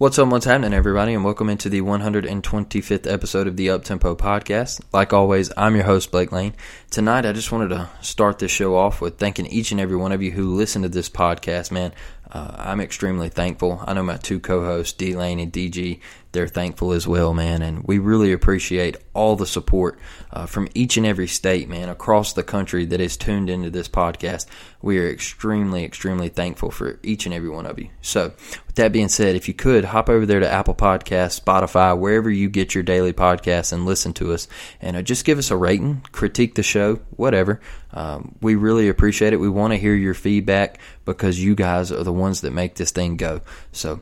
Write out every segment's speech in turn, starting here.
What's up, what's happening, everybody, and welcome into the 125th episode of the Uptempo Podcast. Like always, I'm your host, Blake Lane. Tonight, I just wanted to start this show off with thanking each and every one of you who listen to this podcast, man. Uh, I'm extremely thankful. I know my two co-hosts, D Lane and DG, they're thankful as well, man. And we really appreciate all the support uh, from each and every state, man, across the country that is tuned into this podcast. We are extremely, extremely thankful for each and every one of you. So, with that being said, if you could hop over there to Apple Podcasts, Spotify, wherever you get your daily podcasts, and listen to us, and uh, just give us a rating, critique the show, whatever. Um, we really appreciate it. We want to hear your feedback because you guys are the ones that make this thing go. So,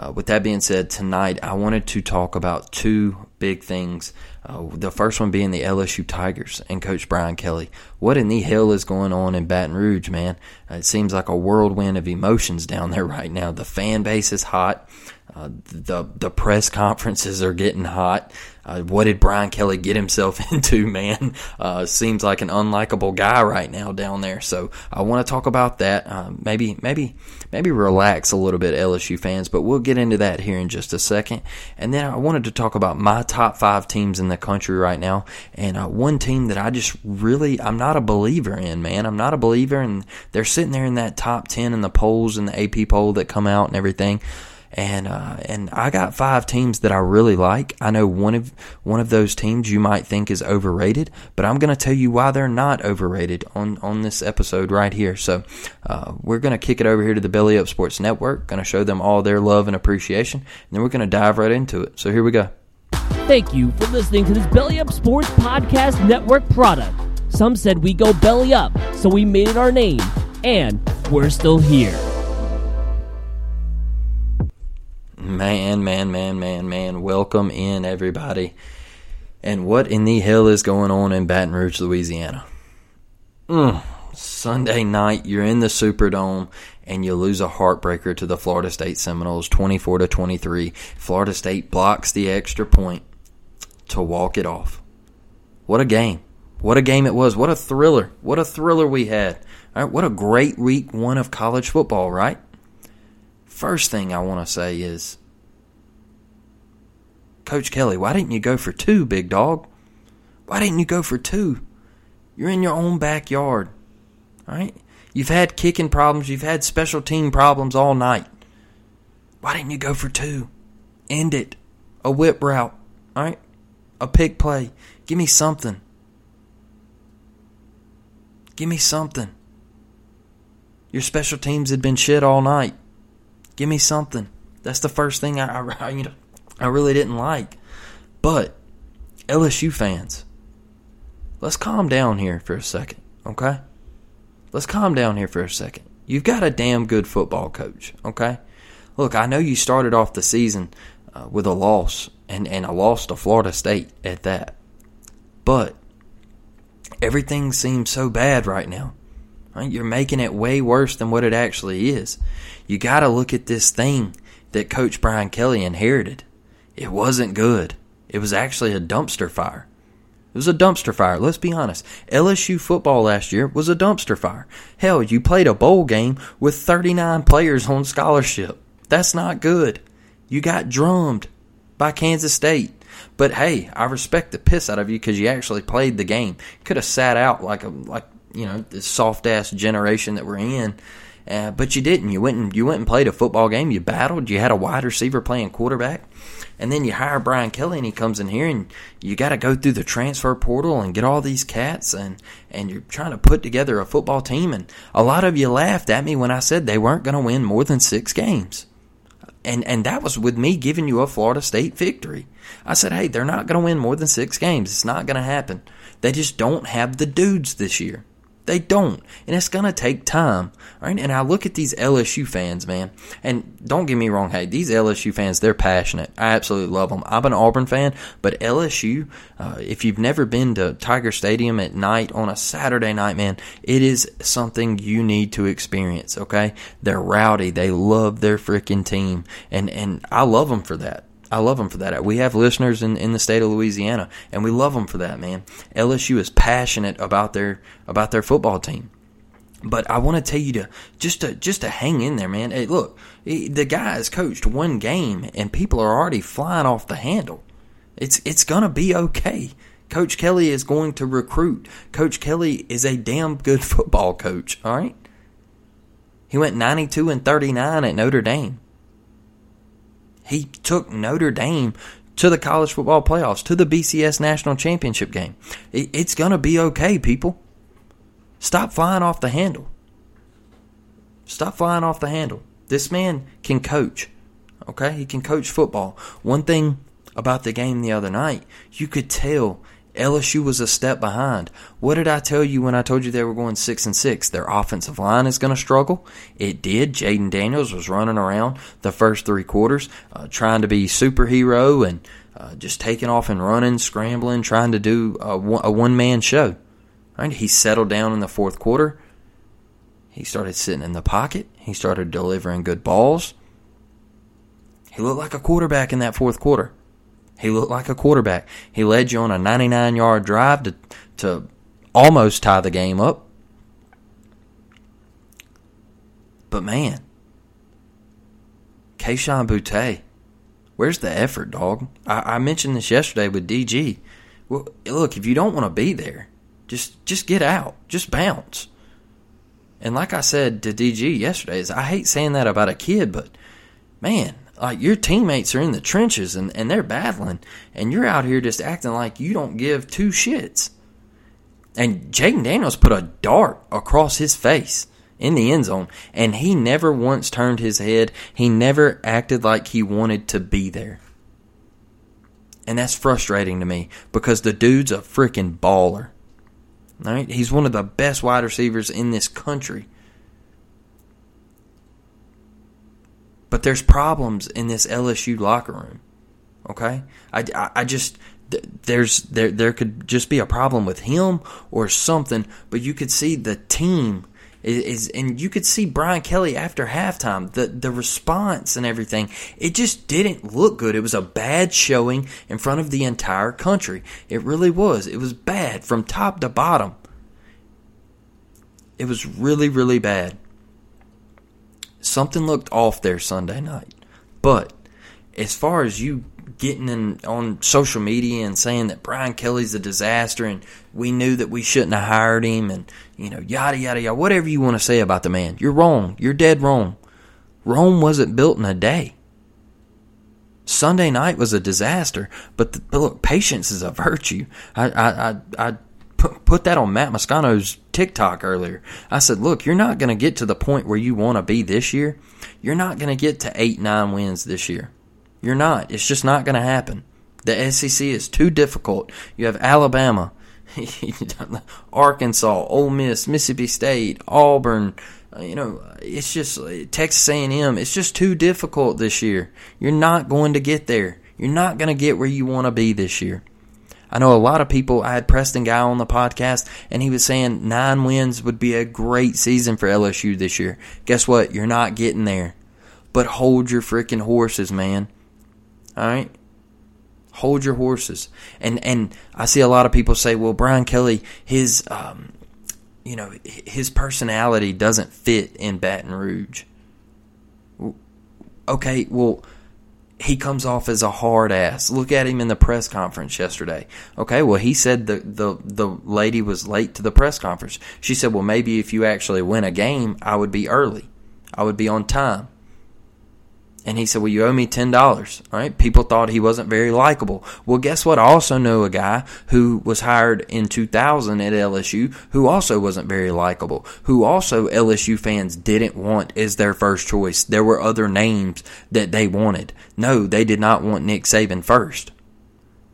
uh, with that being said, tonight I wanted to talk about two big things. Uh, the first one being the LSU Tigers and Coach Brian Kelly. What in the hell is going on in Baton Rouge, man? Uh, it seems like a whirlwind of emotions down there right now. The fan base is hot. Uh, the the press conferences are getting hot. Uh, what did Brian Kelly get himself into, man? Uh, seems like an unlikable guy right now down there. So I want to talk about that. Uh, maybe, maybe, maybe relax a little bit, LSU fans. But we'll get into that here in just a second. And then I wanted to talk about my top five teams in the country right now, and uh, one team that I just really I'm not a believer in, man. I'm not a believer, and they're sitting there in that top ten in the polls and the AP poll that come out and everything and uh, and I got five teams that I really like. I know one of one of those teams you might think is overrated, but I'm going to tell you why they're not overrated on on this episode right here. So uh, we're going to kick it over here to the Belly Up Sports Network. Going to show them all their love and appreciation, and then we're going to dive right into it. So here we go. Thank you for listening to this Belly Up Sports Podcast Network product. Some said we go belly up, so we made it our name, and we're still here. Man, man, man, man, man. Welcome in, everybody. And what in the hell is going on in Baton Rouge, Louisiana? Mm, Sunday night, you're in the Superdome and you lose a heartbreaker to the Florida State Seminoles 24 to 23. Florida State blocks the extra point to walk it off. What a game. What a game it was. What a thriller. What a thriller we had. All right, what a great week one of college football, right? First thing I want to say is Coach Kelly, why didn't you go for two, big dog? Why didn't you go for two? You're in your own backyard. All right? You've had kicking problems, you've had special team problems all night. Why didn't you go for two? End it. A whip route. All right? A pick play. Give me something. Give me something. Your special teams had been shit all night. Give me something. That's the first thing I, I, you know, I really didn't like. But LSU fans, let's calm down here for a second, okay? Let's calm down here for a second. You've got a damn good football coach, okay? Look, I know you started off the season uh, with a loss and, and a loss to Florida State at that. But everything seems so bad right now. Right? You're making it way worse than what it actually is. You got to look at this thing that Coach Brian Kelly inherited. It wasn't good. It was actually a dumpster fire. It was a dumpster fire. Let's be honest. LSU football last year was a dumpster fire. Hell, you played a bowl game with 39 players on scholarship. That's not good. You got drummed by Kansas State. But hey, I respect the piss out of you because you actually played the game. Could have sat out like a like you know this soft ass generation that we're in, uh, but you didn't. You went and you went and played a football game. You battled. You had a wide receiver playing quarterback, and then you hire Brian Kelly, and he comes in here, and you got to go through the transfer portal and get all these cats, and and you're trying to put together a football team. And a lot of you laughed at me when I said they weren't going to win more than six games and and that was with me giving you a Florida State victory. I said, "Hey, they're not going to win more than 6 games. It's not going to happen. They just don't have the dudes this year. They don't. And it's going to take time. Right? And I look at these LSU fans, man. And don't get me wrong. Hey, these LSU fans, they're passionate. I absolutely love them. I'm an Auburn fan, but LSU, uh, if you've never been to Tiger Stadium at night on a Saturday night, man, it is something you need to experience. Okay. They're rowdy. They love their freaking team. And, and I love them for that. I love them for that. We have listeners in, in the state of Louisiana, and we love them for that, man. LSU is passionate about their about their football team. But I want to tell you to just to just to hang in there, man. Hey, look, the guy has coached one game, and people are already flying off the handle. It's it's gonna be okay. Coach Kelly is going to recruit. Coach Kelly is a damn good football coach. All right. He went 92 and 39 at Notre Dame. He took Notre Dame to the college football playoffs, to the BCS national championship game. It's going to be okay, people. Stop flying off the handle. Stop flying off the handle. This man can coach. Okay? He can coach football. One thing about the game the other night, you could tell LSU was a step behind. What did I tell you when I told you they were going six and six? Their offensive line is going to struggle. It did. Jayden Daniels was running around the first three quarters, uh, trying to be superhero and uh, just taking off and running, scrambling, trying to do a, a one man show. Right? He settled down in the fourth quarter. He started sitting in the pocket. He started delivering good balls. He looked like a quarterback in that fourth quarter. He looked like a quarterback. He led you on a 99 yard drive to, to almost tie the game up. But man, Kayshon Boutte, where's the effort, dog? I, I mentioned this yesterday with DG. Well, look, if you don't want to be there, just just get out, just bounce. And like I said to DG yesterday, is I hate saying that about a kid, but man, like your teammates are in the trenches and, and they're battling, and you're out here just acting like you don't give two shits. And Jayden Daniels put a dart across his face in the end zone, and he never once turned his head. He never acted like he wanted to be there. And that's frustrating to me because the dude's a freaking baller. right He's one of the best wide receivers in this country. But there's problems in this LSU locker room. Okay, I, I, I just there's there there could just be a problem with him or something. But you could see the team is, is, and you could see Brian Kelly after halftime the the response and everything. It just didn't look good. It was a bad showing in front of the entire country. It really was. It was bad from top to bottom. It was really really bad something looked off there Sunday night. But as far as you getting in on social media and saying that Brian Kelly's a disaster and we knew that we shouldn't have hired him and you know yada yada yada whatever you want to say about the man, you're wrong. You're dead wrong. Rome wasn't built in a day. Sunday night was a disaster, but, the, but look, patience is a virtue. I I I, I put that on Matt Moscona's TikTok earlier. I said, look, you're not going to get to the point where you want to be this year. You're not going to get to eight, nine wins this year. You're not. It's just not going to happen. The SEC is too difficult. You have Alabama, Arkansas, Ole Miss, Mississippi State, Auburn. You know, it's just Texas A&M. It's just too difficult this year. You're not going to get there. You're not going to get where you want to be this year. I know a lot of people, I had Preston Guy on the podcast, and he was saying nine wins would be a great season for LSU this year. Guess what? You're not getting there. But hold your freaking horses, man. All right? Hold your horses. And and I see a lot of people say, well, Brian Kelly, his um, you know, his personality doesn't fit in Baton Rouge. Okay, well, he comes off as a hard ass. Look at him in the press conference yesterday. Okay, well he said the the the lady was late to the press conference. She said, "Well, maybe if you actually win a game, I would be early." I would be on time. And he said, Well, you owe me $10. All right. People thought he wasn't very likable. Well, guess what? I also know a guy who was hired in 2000 at LSU who also wasn't very likable, who also LSU fans didn't want as their first choice. There were other names that they wanted. No, they did not want Nick Saban first.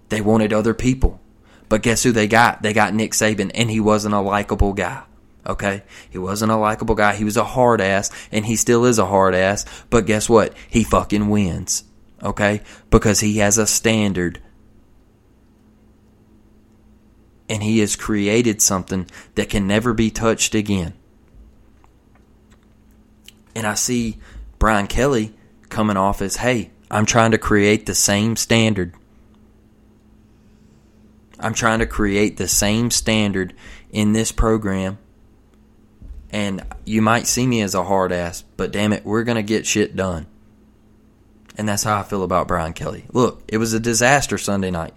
They wanted other people. But guess who they got? They got Nick Saban, and he wasn't a likable guy. Okay? He wasn't a likable guy. He was a hard ass, and he still is a hard ass. But guess what? He fucking wins. Okay? Because he has a standard. And he has created something that can never be touched again. And I see Brian Kelly coming off as, hey, I'm trying to create the same standard. I'm trying to create the same standard in this program and you might see me as a hard ass, but damn it, we're going to get shit done. And that's how I feel about Brian Kelly. Look, it was a disaster Sunday night.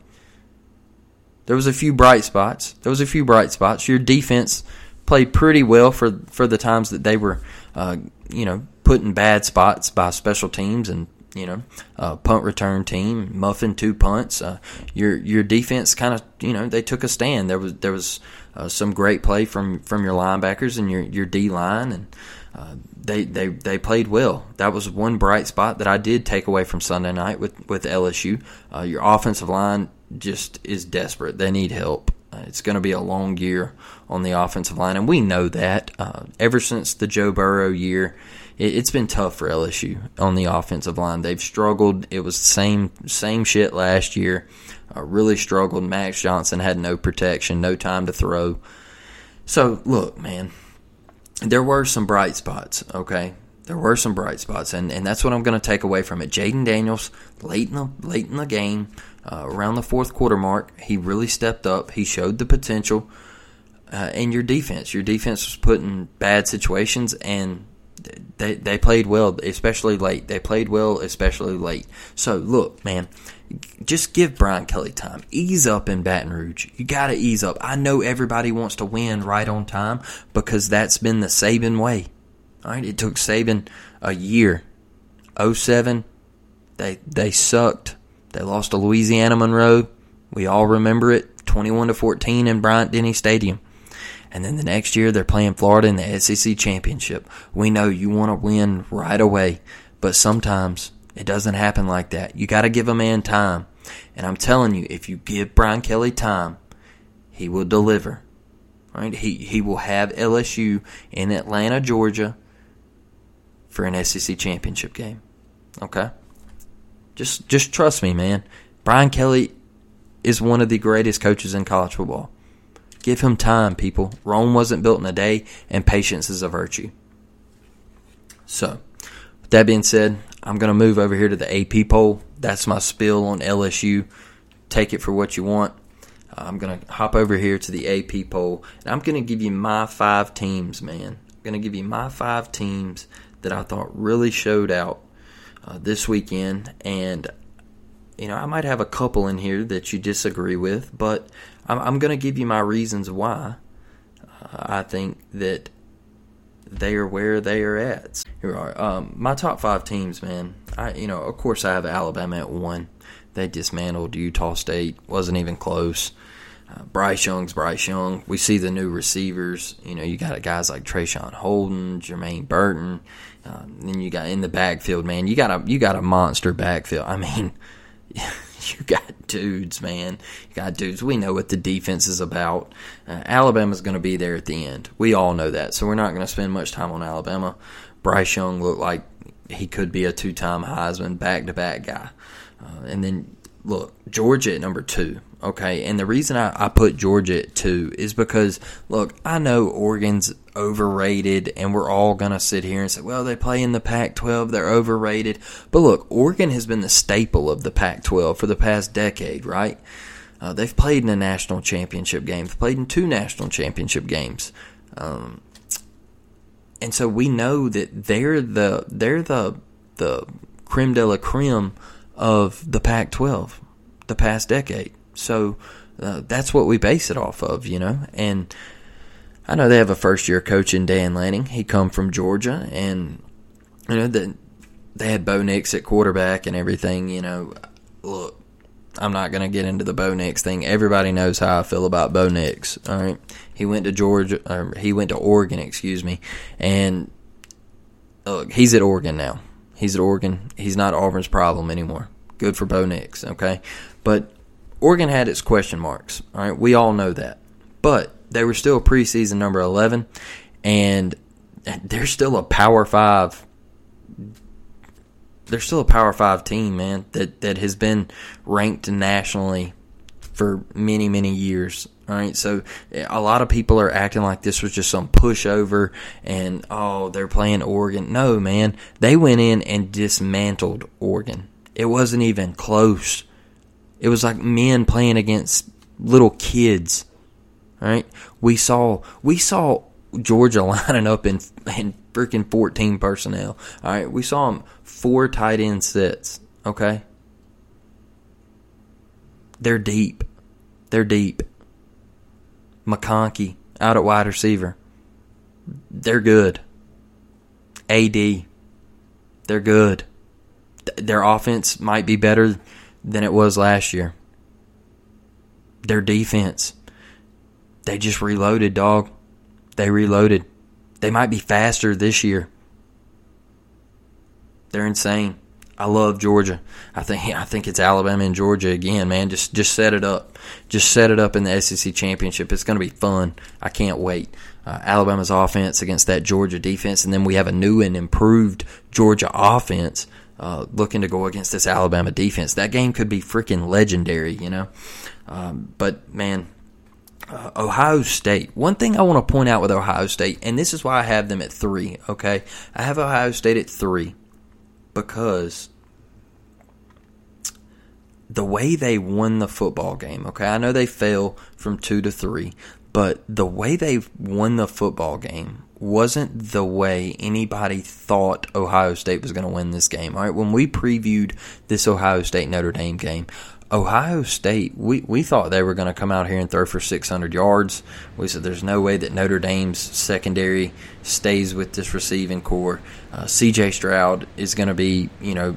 There was a few bright spots. There was a few bright spots. Your defense played pretty well for for the times that they were, uh, you know, put in bad spots by special teams and you know, punt return team, muffin two punts. Uh, your your defense kind of you know they took a stand. There was there was uh, some great play from from your linebackers and your your D line, and uh, they they they played well. That was one bright spot that I did take away from Sunday night with with LSU. Uh, your offensive line just is desperate. They need help. Uh, it's going to be a long year on the offensive line, and we know that. Ever since the Joe Burrow year, it, has been tough for LSU on the offensive line. They've struggled. It was the same same shit last year uh, really struggled. Max Johnson had no protection, no time to throw. So, look, man, there were some bright spots, okay? There were some bright spots, and, and that's what I'm going to take away from it. Jayden Daniels, late in the, late in the game, uh, around the fourth quarter mark, he really stepped up. He showed the potential. Uh, and your defense, your defense was put in bad situations, and they they played well, especially late. They played well, especially late. So look, man, just give Brian Kelly time. Ease up in Baton Rouge. You got to ease up. I know everybody wants to win right on time because that's been the Saban way. All right, it took Saban a year. 07, they they sucked. They lost to Louisiana Monroe. We all remember it, 21 to 14 in Bryant Denny Stadium. And then the next year they're playing Florida in the SEC championship. We know you want to win right away, but sometimes it doesn't happen like that. You got to give a man time. And I'm telling you, if you give Brian Kelly time, he will deliver. Right? He he will have LSU in Atlanta, Georgia for an SEC championship game. Okay? Just just trust me, man. Brian Kelly is one of the greatest coaches in college football. Give him time, people. Rome wasn't built in a day, and patience is a virtue. So, with that being said, I'm going to move over here to the AP poll. That's my spill on LSU. Take it for what you want. I'm going to hop over here to the AP poll, and I'm going to give you my five teams, man. I'm going to give you my five teams that I thought really showed out uh, this weekend. And, you know, I might have a couple in here that you disagree with, but I'm, I'm going to give you my reasons why uh, I think that they are where they are at. Here are um, my top five teams, man. I, you know, of course, I have Alabama at one. They dismantled Utah State. wasn't even close. Uh, Bryce Young's Bryce Young. We see the new receivers. You know, you got guys like Traeshon Holden, Jermaine Burton. Uh, then you got in the backfield, man. You got a you got a monster backfield. I mean, you got dudes, man. You got dudes. We know what the defense is about. Uh, Alabama's going to be there at the end. We all know that. So we're not going to spend much time on Alabama. Bryce Young looked like he could be a two time Heisman back to back guy. Uh, and then, look, Georgia at number two. Okay, and the reason I, I put Georgia at two is because, look, I know Oregon's overrated, and we're all going to sit here and say, well, they play in the Pac 12, they're overrated. But look, Oregon has been the staple of the Pac 12 for the past decade, right? Uh, they've played in a national championship game, they've played in two national championship games. Um, and so we know that they're the they're the the creme de la creme of the Pac-12 the past decade. So uh, that's what we base it off of, you know. And I know they have a first year coach in Dan Lanning. He come from Georgia, and you know, the, they had Bo Nix at quarterback and everything. You know, look, I'm not going to get into the Bo Nix thing. Everybody knows how I feel about Bo Nix. All right, he went to Georgia, or he went to Oregon, excuse me, and look, he's at Oregon now. He's at Oregon. He's not Auburn's problem anymore. Good for Bo Nix, okay? But Oregon had its question marks. All right, we all know that, but they were still preseason number 11, and they're still a Power Five they're still a Power Five team, man. That that has been ranked nationally for many many years. All right, so eh, a lot of people are acting like this was just some pushover, and oh, they're playing Oregon. No, man, they went in and dismantled Oregon. It wasn't even close. It was like men playing against little kids. Right? we saw we saw Georgia lining up in in freaking 14 personnel. All right, we saw them four tight end sets, okay? They're deep. They're deep. McConkey out at wide receiver. They're good. AD. They're good. Their offense might be better than it was last year. Their defense. They just reloaded, dog. They reloaded. They might be faster this year. They're insane. I love Georgia. I think I think it's Alabama and Georgia again, man. Just just set it up. Just set it up in the SEC championship. It's going to be fun. I can't wait. Uh, Alabama's offense against that Georgia defense, and then we have a new and improved Georgia offense uh, looking to go against this Alabama defense. That game could be freaking legendary, you know. Um, but man, uh, Ohio State. One thing I want to point out with Ohio State, and this is why I have them at three. Okay, I have Ohio State at three because the way they won the football game, okay, I know they fell from two to three, but the way they won the football game wasn't the way anybody thought Ohio State was going to win this game. All right, when we previewed this Ohio State Notre Dame game, Ohio State, we, we thought they were going to come out here and throw for 600 yards. We said there's no way that Notre Dame's secondary stays with this receiving corps. Uh, CJ Stroud is going to be, you know,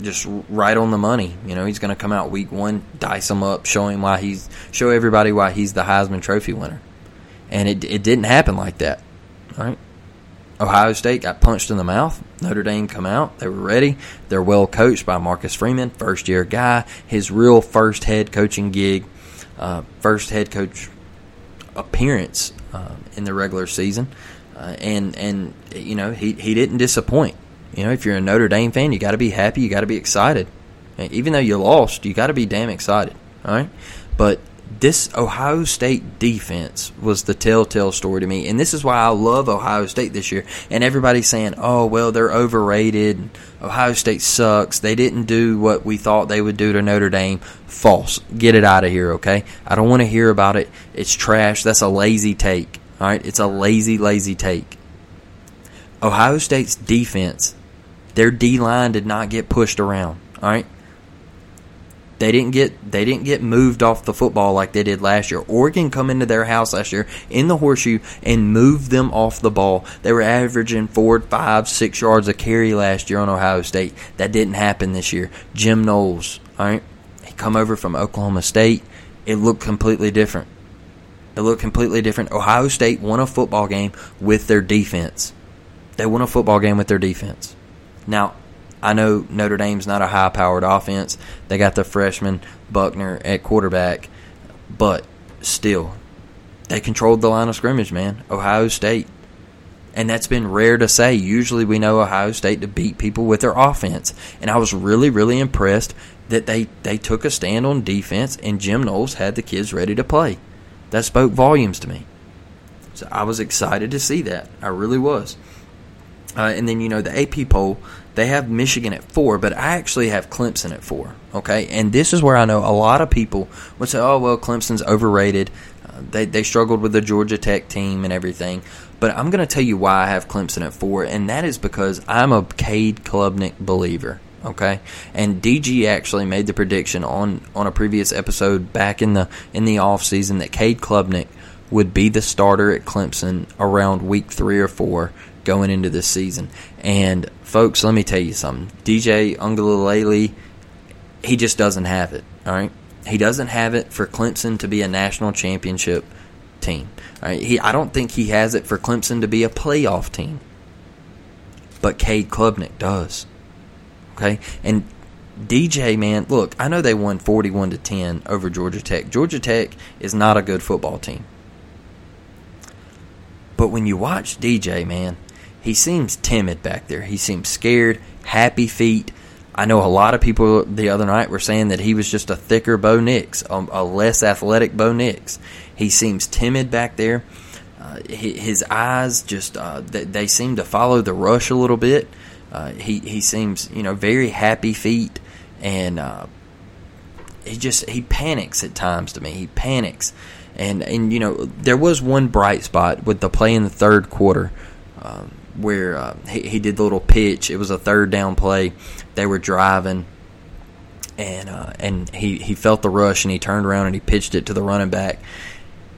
just right on the money. You know, he's going to come out week one, dice him up, show him why he's show everybody why he's the Heisman Trophy winner. And it it didn't happen like that. Right? Ohio State got punched in the mouth. Notre Dame come out. They were ready. They're well coached by Marcus Freeman, first year guy. His real first head coaching gig, uh, first head coach appearance uh, in the regular season, uh, and and you know he he didn't disappoint. You know, if you're a Notre Dame fan, you got to be happy. You got to be excited. Even though you lost, you got to be damn excited. All right, but this Ohio State defense was the telltale story to me, and this is why I love Ohio State this year. And everybody's saying, "Oh, well, they're overrated. Ohio State sucks. They didn't do what we thought they would do to Notre Dame." False. Get it out of here, okay? I don't want to hear about it. It's trash. That's a lazy take. All right, it's a lazy, lazy take. Ohio State's defense, their D line did not get pushed around. All right, they didn't get they didn't get moved off the football like they did last year. Oregon come into their house last year in the horseshoe and moved them off the ball. They were averaging four, five, six yards a carry last year on Ohio State. That didn't happen this year. Jim Knowles, all right, he come over from Oklahoma State. It looked completely different. It looked completely different. Ohio State won a football game with their defense. They won a football game with their defense. Now, I know Notre Dame's not a high powered offense. They got the freshman Buchner at quarterback, but still, they controlled the line of scrimmage, man. Ohio State. And that's been rare to say. Usually we know Ohio State to beat people with their offense. And I was really, really impressed that they, they took a stand on defense and Jim Knowles had the kids ready to play. That spoke volumes to me. So I was excited to see that. I really was. Uh, and then, you know, the AP poll, they have Michigan at four, but I actually have Clemson at four. Okay, and this is where I know a lot of people would say, "Oh, well, Clemson's overrated. Uh, they they struggled with the Georgia Tech team and everything." But I'm going to tell you why I have Clemson at four, and that is because I'm a Cade Klubnik believer. Okay, and DG actually made the prediction on on a previous episode back in the in the off season that Cade Klubnik would be the starter at Clemson around week three or four going into this season. And folks, let me tell you something. DJ Uiagalelei, he just doesn't have it. All right, he doesn't have it for Clemson to be a national championship team. All right, he I don't think he has it for Clemson to be a playoff team. But Cade Klubnik does. Okay, and DJ, man, look, I know they won 41 to 10 over Georgia Tech. Georgia Tech is not a good football team. But when you watch DJ, man, he seems timid back there. He seems scared, happy feet. I know a lot of people the other night were saying that he was just a thicker Bo Nix, a, a less athletic Bo Nix. He seems timid back there. Uh, his eyes just uh, they, they, seem to follow the rush a little bit. Uh, he he seems you know very happy feet and uh, he just he panics at times to me. He panics, and and you know there was one bright spot with the play in the third quarter. Um, where uh, he, he did the little pitch. It was a third down play. They were driving, and uh, and he, he felt the rush and he turned around and he pitched it to the running back,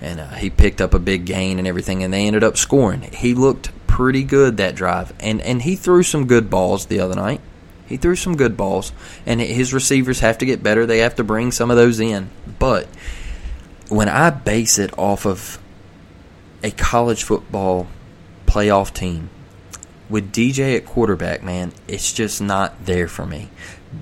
and uh, he picked up a big gain and everything. And they ended up scoring. He looked pretty good that drive, and and he threw some good balls the other night. He threw some good balls, and his receivers have to get better. They have to bring some of those in. But when I base it off of a college football playoff team with DJ at quarterback, man, it's just not there for me.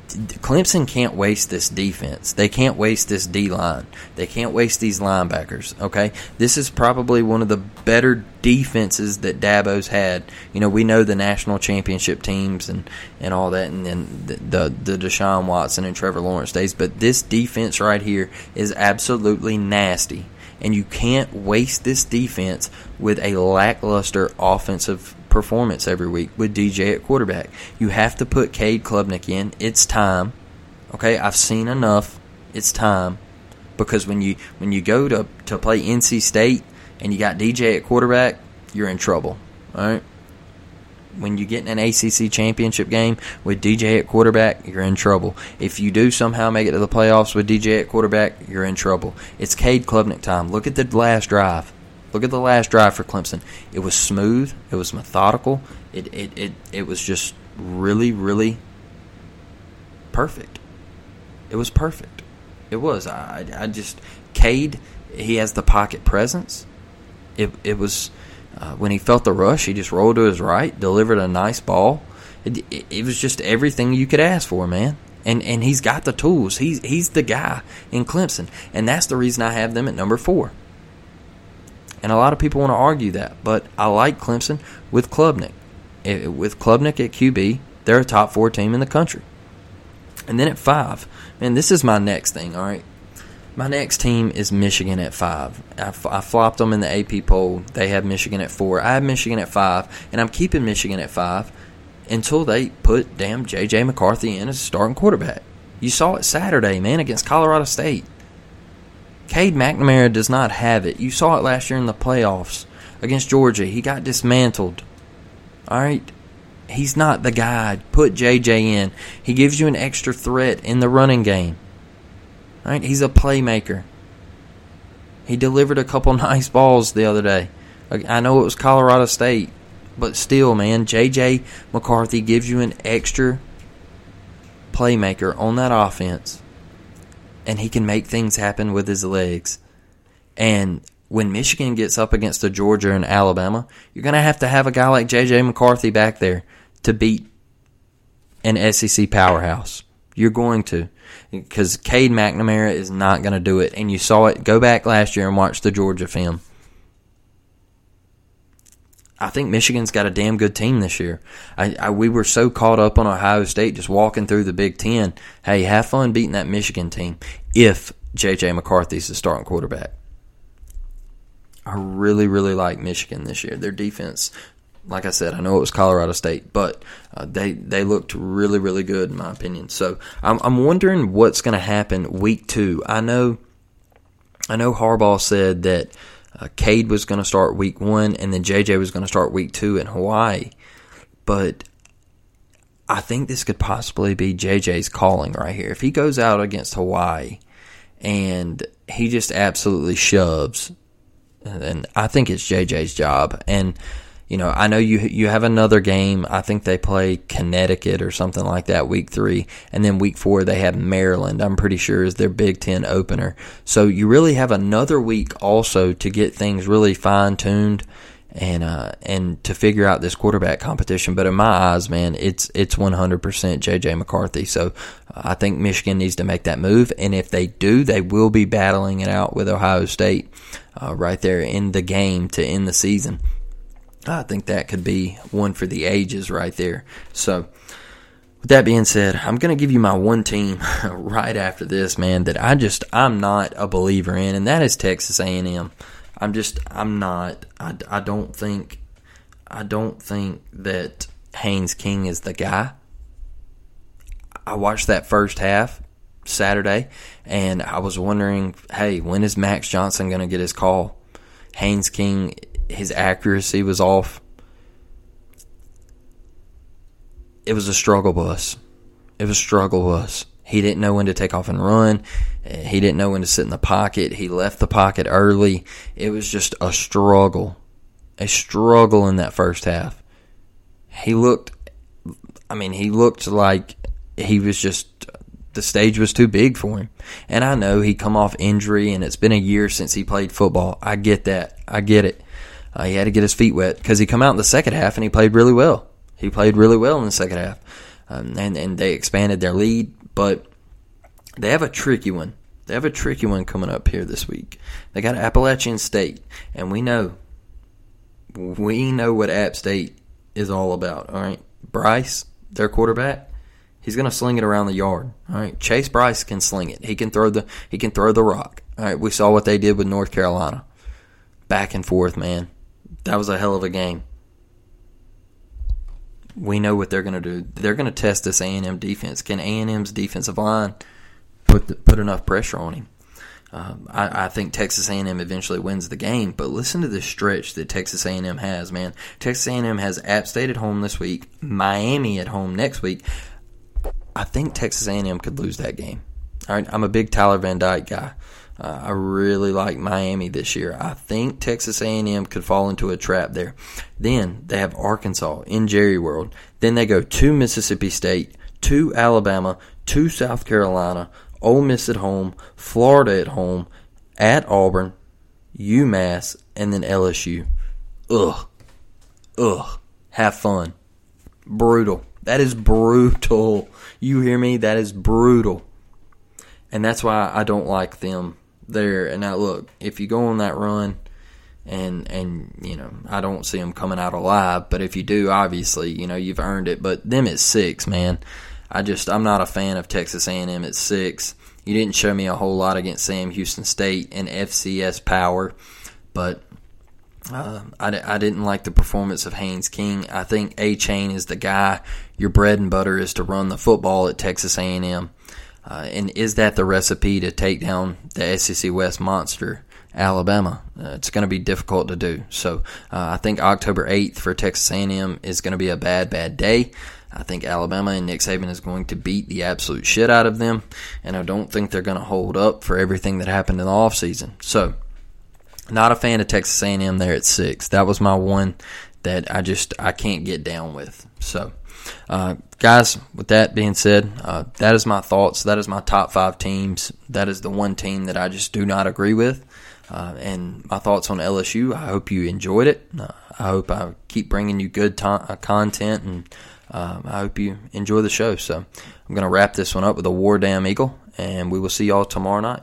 Clemson can't waste this defense. They can't waste this D line. They can't waste these linebackers. Okay, this is probably one of the better defenses that Dabo's had. You know, we know the national championship teams and, and all that, and then the, the the Deshaun Watson and Trevor Lawrence days. But this defense right here is absolutely nasty, and you can't waste this defense with a lackluster offensive performance every week with DJ at quarterback. You have to put Cade Klubnik in. It's time. Okay, I've seen enough. It's time because when you when you go to to play NC State and you got DJ at quarterback, you're in trouble. All right. When you get in an ACC championship game with DJ at quarterback, you're in trouble. If you do somehow make it to the playoffs with DJ at quarterback, you're in trouble. It's Cade Klubnik time. Look at the last drive. Look at the last drive for Clemson. It was smooth. It was methodical. It it it, it was just really really perfect. It was perfect. It was. I I just Cade. He has the pocket presence. It it was uh, when he felt the rush. He just rolled to his right, delivered a nice ball. It, it, it was just everything you could ask for, man and and he's got the tools. He's he's the guy in Clemson, and that's the reason I have them at number four. And a lot of people want to argue that, but I like Clemson with Klubnik. With Klubnik at QB, they're a top four team in the country. And then at five, man, this is my next thing, all right? My next team is Michigan at five. I, I flopped them in the AP poll. They have Michigan at four. I have Michigan at five, and I'm keeping Michigan at five until they put damn J.J. McCarthy in as starting quarterback. You saw it Saturday, man, against Colorado State. Cade McNamara does not have it. You saw it last year in the playoffs against Georgia. He got dismantled. All right. He's not the guy. Put JJ in. He gives you an extra threat in the running game. All right. He's a playmaker. He delivered a couple nice balls the other day. I know it was Colorado State, but still, man, JJ McCarthy gives you an extra playmaker on that offense and he can make things happen with his legs. And when Michigan gets up against a Georgia and Alabama, you're going to have to have a guy like J.J. McCarthy back there to beat an SEC powerhouse. You're going to. Because Cade McNamara is not going to do it. And you saw it. Go back last year and watch the Georgia film. I think Michigan's got a damn good team this year. I, I, we were so caught up on Ohio State just walking through the Big Ten. Hey, have fun beating that Michigan team if J.J. McCarthy's the starting quarterback. I really, really like Michigan this year. Their defense, like I said, I know it was Colorado State, but uh, they they looked really, really good in my opinion. So I'm, I'm wondering what's going to happen week two. I know, I know Harbaugh said that uh, Cade was going to start week one, and then JJ was going to start week two in Hawaii. But I think this could possibly be JJ's calling right here. If he goes out against Hawaii and he just absolutely shoves, and I think it's JJ's job. And you know, I know you you have another game. I think they play Connecticut or something like that week three, and then week four they have Maryland. I'm pretty sure is their Big Ten opener. So you really have another week also to get things really fine tuned and uh, and to figure out this quarterback competition. But in my eyes, man, it's it's 100% JJ McCarthy. So uh, I think Michigan needs to make that move, and if they do, they will be battling it out with Ohio State uh, right there in the game to end the season. I think that could be one for the ages right there. So, with that being said, I'm going to give you my one team right after this, man, that I just I'm not a believer in, and that is Texas A&M. I'm just I'm not I, I don't think I don't think that Haynes King is the guy. I watched that first half Saturday, and I was wondering, hey, when is Max Johnson going to get his call? Haynes King his accuracy was off. It was a struggle bus. It was a struggle bus. He didn't know when to take off and run. He didn't know when to sit in the pocket. He left the pocket early. It was just a struggle. A struggle in that first half. He looked, I mean, he looked like he was just, the stage was too big for him. And I know he come off injury and it's been a year since he played football. I get that. I get it. Uh, he had to get his feet wet because he come out in the second half and he played really well. He played really well in the second half, um, and and they expanded their lead. But they have a tricky one. They have a tricky one coming up here this week. They got Appalachian State, and we know we know what App State is all about. All right, Bryce, their quarterback, he's gonna sling it around the yard. All right, Chase Bryce can sling it. He can throw the he can throw the rock. All right, we saw what they did with North Carolina. Back and forth, man. That was a hell of a game. We know what they're going to do. They're going to test this A&M defense. Can A&M's defensive line put the, put enough pressure on him? Um, I, I, think Texas A&M eventually wins the game, but listen to the stretch that Texas A&M has, man. Texas A&M has App State at home this week, Miami at home next week. I think Texas A&M could lose that game. I'm a big Tyler Van Dyke guy. Uh, I really like Miami this year. I think Texas A&M could fall into a trap there. Then they have Arkansas in Jerry World. Then they go to Mississippi State, to Alabama, to South Carolina, Ole Miss at home, Florida at home, at Auburn, UMass, and then LSU. Ugh. Ugh. Have fun. Brutal. That is brutal. You hear me? That is brutal. And that's why I don't like them there. And now look, if you go on that run, and and you know I don't see them coming out alive. But if you do, obviously you know you've earned it. But them at six, man, I just I'm not a fan of Texas A&M at six. You didn't show me a whole lot against Sam Houston State and FCS power, but uh, I, I didn't like the performance of Haynes King. I think Achane is the guy. Your bread and butter is to run the football at Texas A&M. Uh, and is that the recipe to take down the SEC West monster, Alabama? Uh, it's going to be difficult to do. So uh, I think October 8th for Texas A&M is going to be a bad, bad day. I think Alabama and Nick Saban is going to beat the absolute shit out of them, and I don't think they're going to hold up for everything that happened in the offseason. So, not a fan of Texas A&M there at six. That was my one that I just I can't get down with. So. Uh, guys, with that being said, uh, that is my thoughts. That is my top five teams. That is the one team that I just do not agree with. Uh, and my thoughts on LSU. I hope you enjoyed it. Uh, I hope I keep bringing you good uh, content, and um, I hope you enjoy the show. So I'm going to wrap this one up with a War Damn Eagle, and we will see y'all tomorrow night.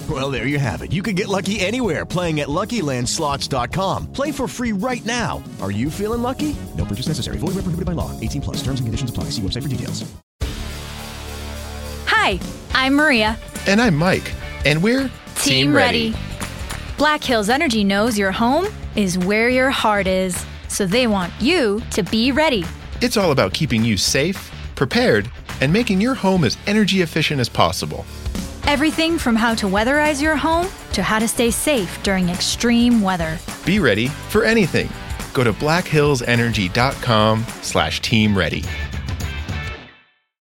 Well, there you have it. You can get lucky anywhere playing at LuckyLandSlots.com. Play for free right now. Are you feeling lucky? No purchase necessary. Void where prohibited by law. 18 plus. Terms and conditions apply. See website for details. Hi, I'm Maria. And I'm Mike. And we're Team, Ready. Black Hills Energy knows your home is where your heart is, so they want you to be ready. It's all about keeping you safe, prepared, and making your home as energy efficient as possible. Everything from how to weatherize your home to how to stay safe during extreme weather. Be ready for anything. Go to blackhillsenergy.com slash team ready.